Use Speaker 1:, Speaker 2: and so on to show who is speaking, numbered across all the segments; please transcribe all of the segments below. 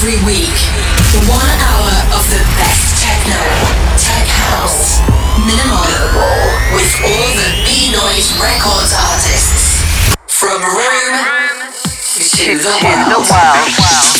Speaker 1: Every week, one hour of the best techno, tech house, minimal, with all the Beenoise Records artists. From Rome to the world.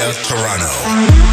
Speaker 1: to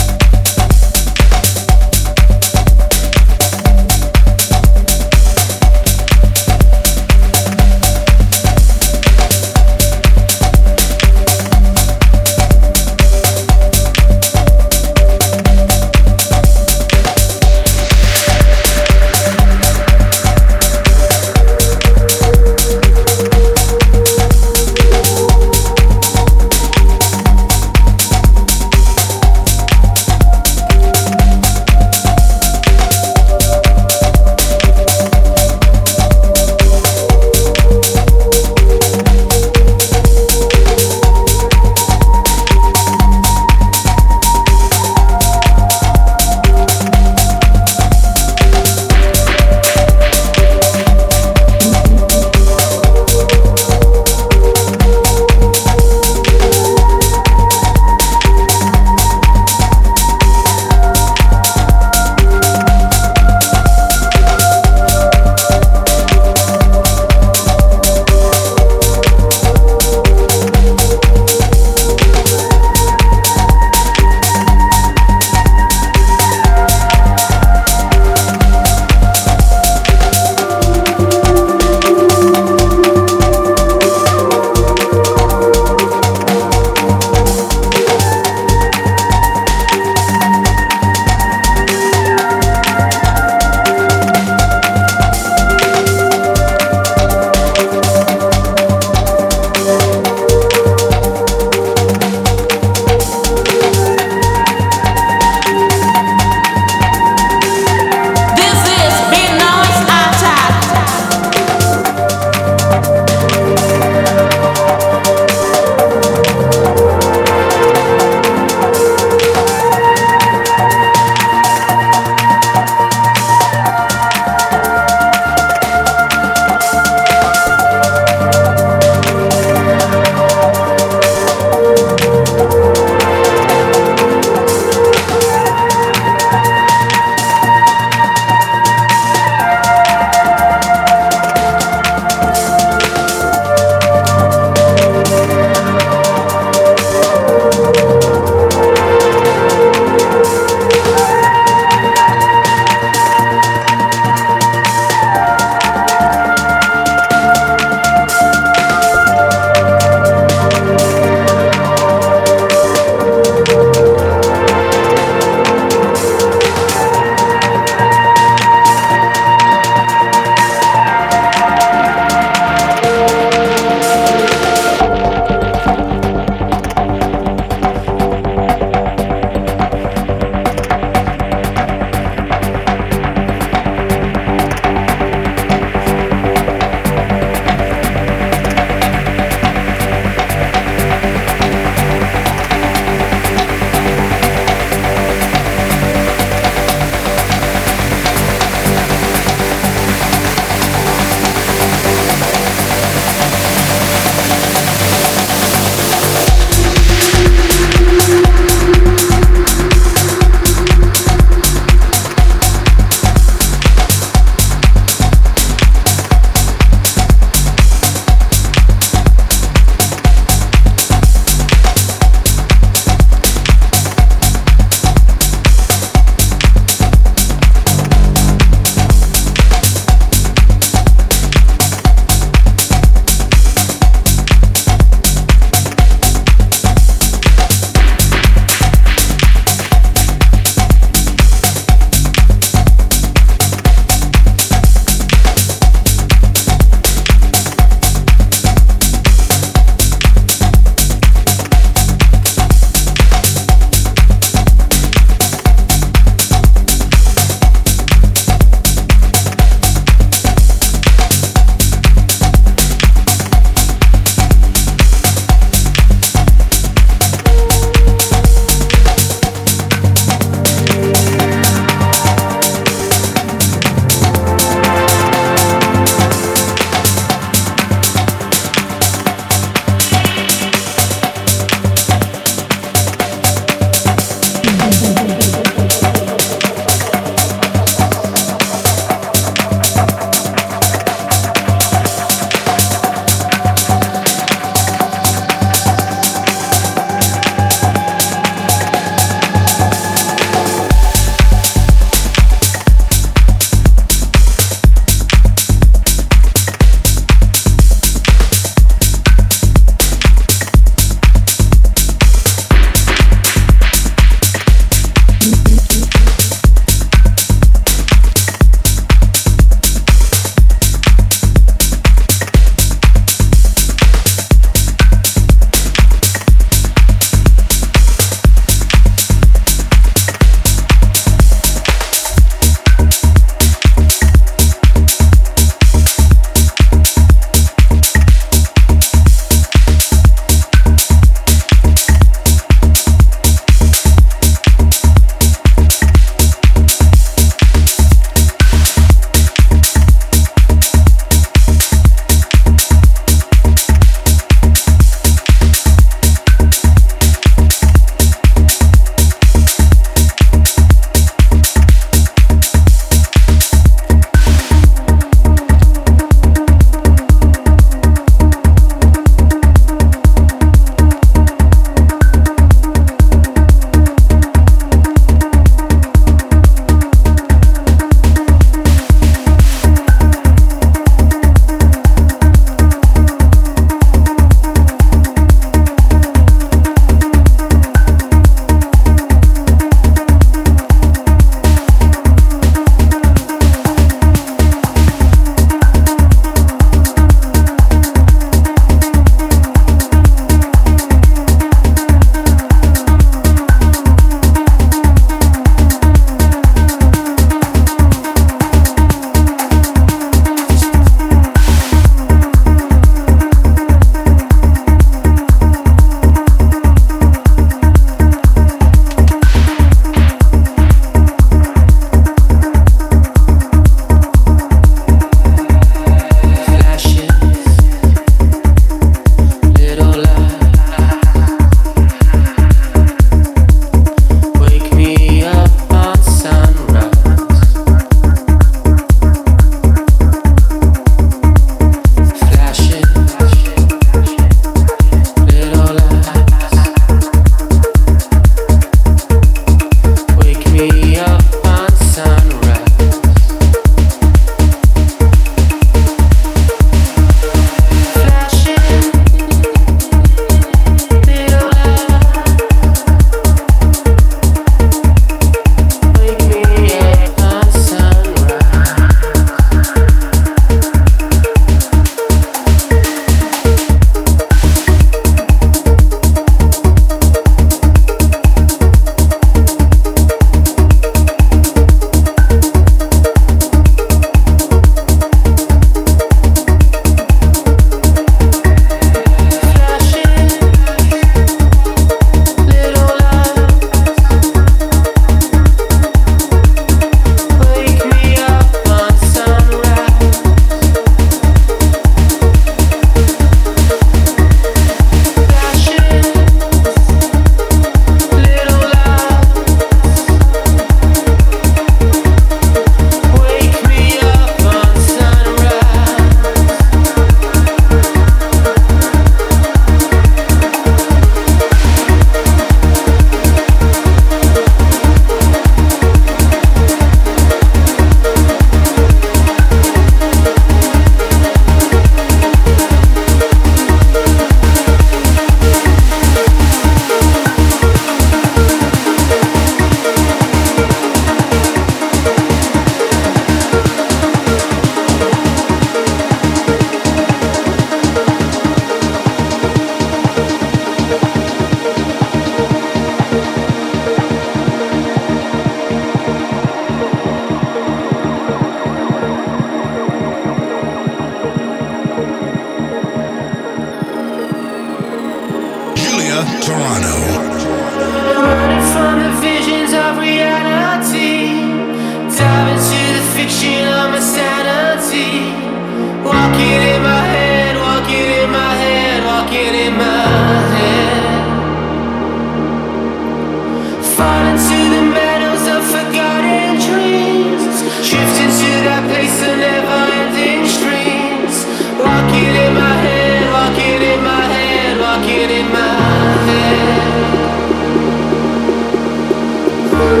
Speaker 1: Thank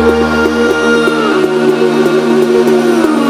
Speaker 2: you.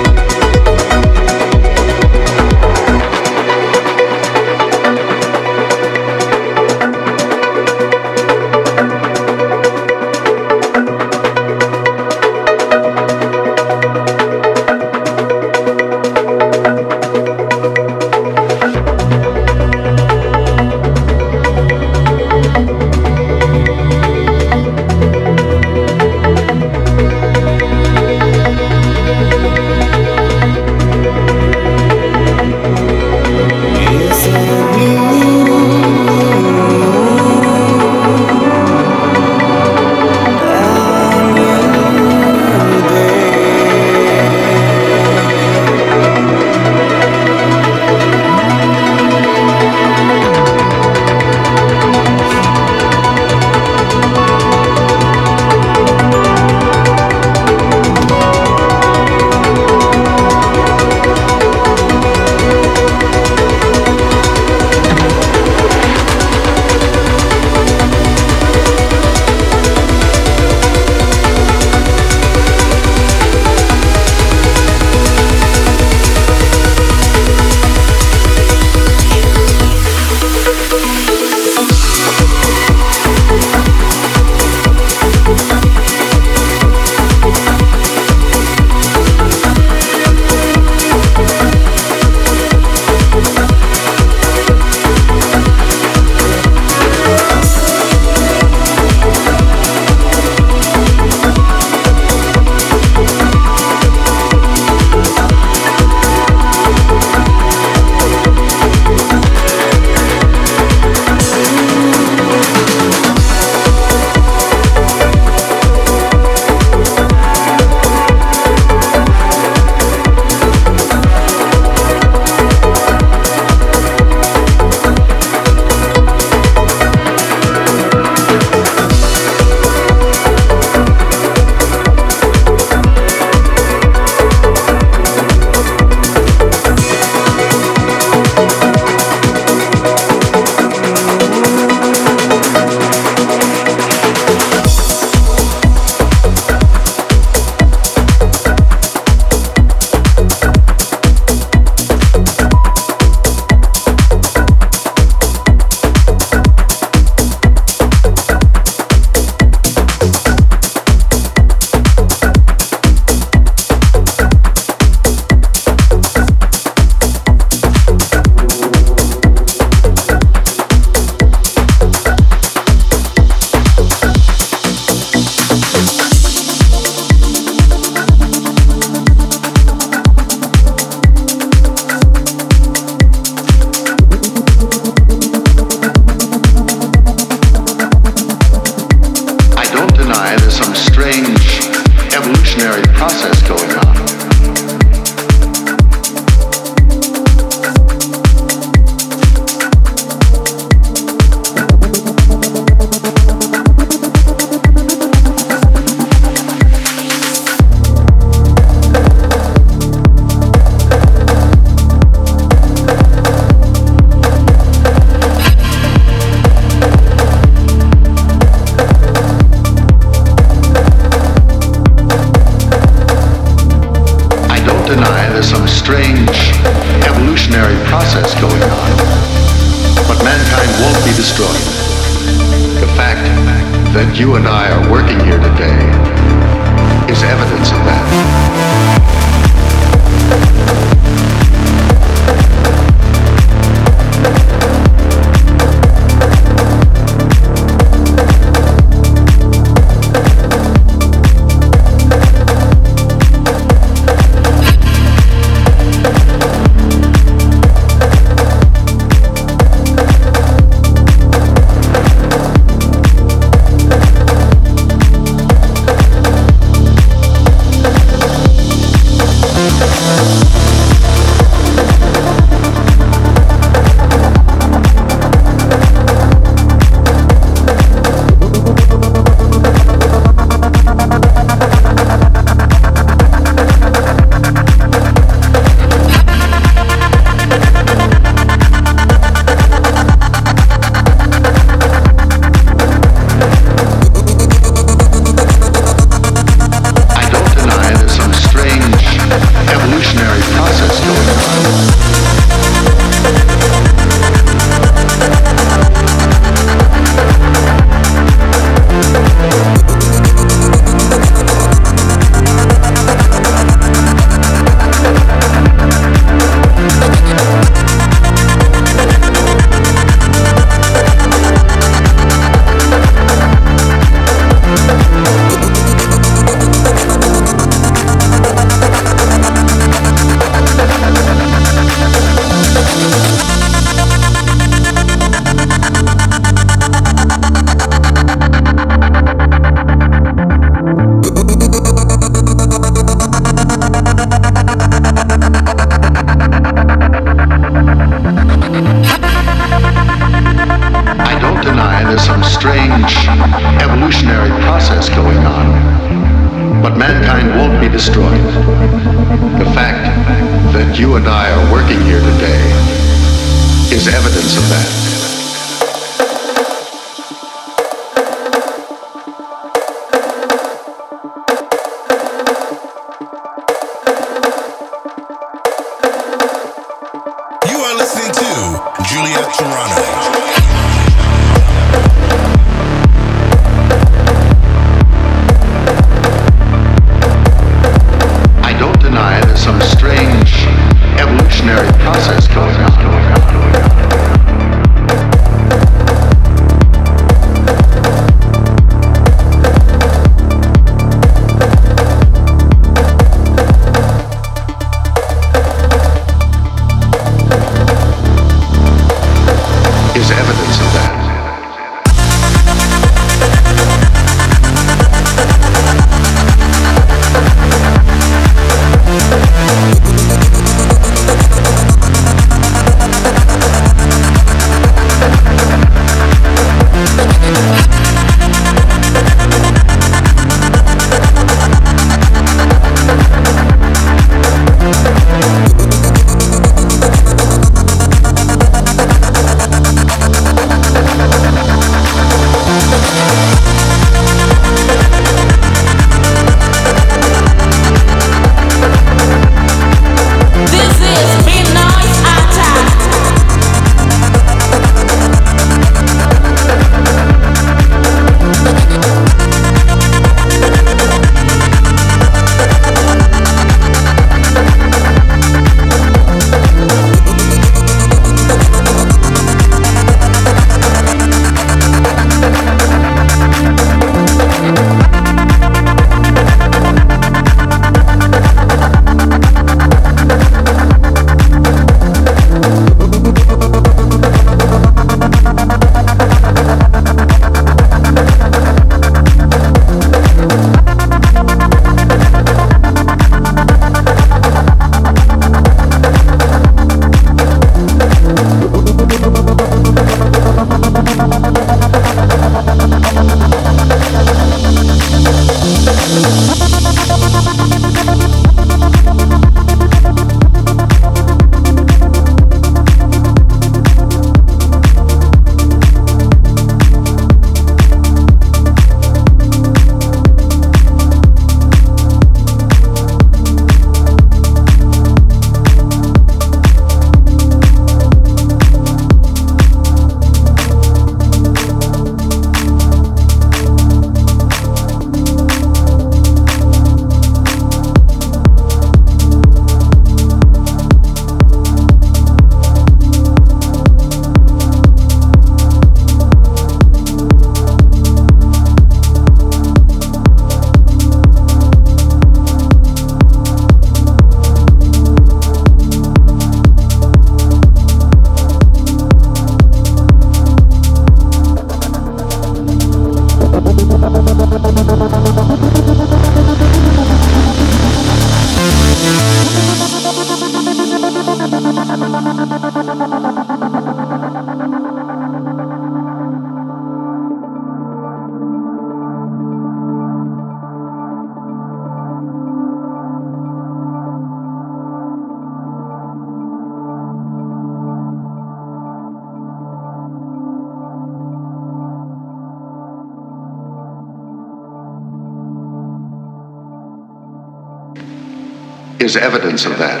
Speaker 3: Is evidence of that.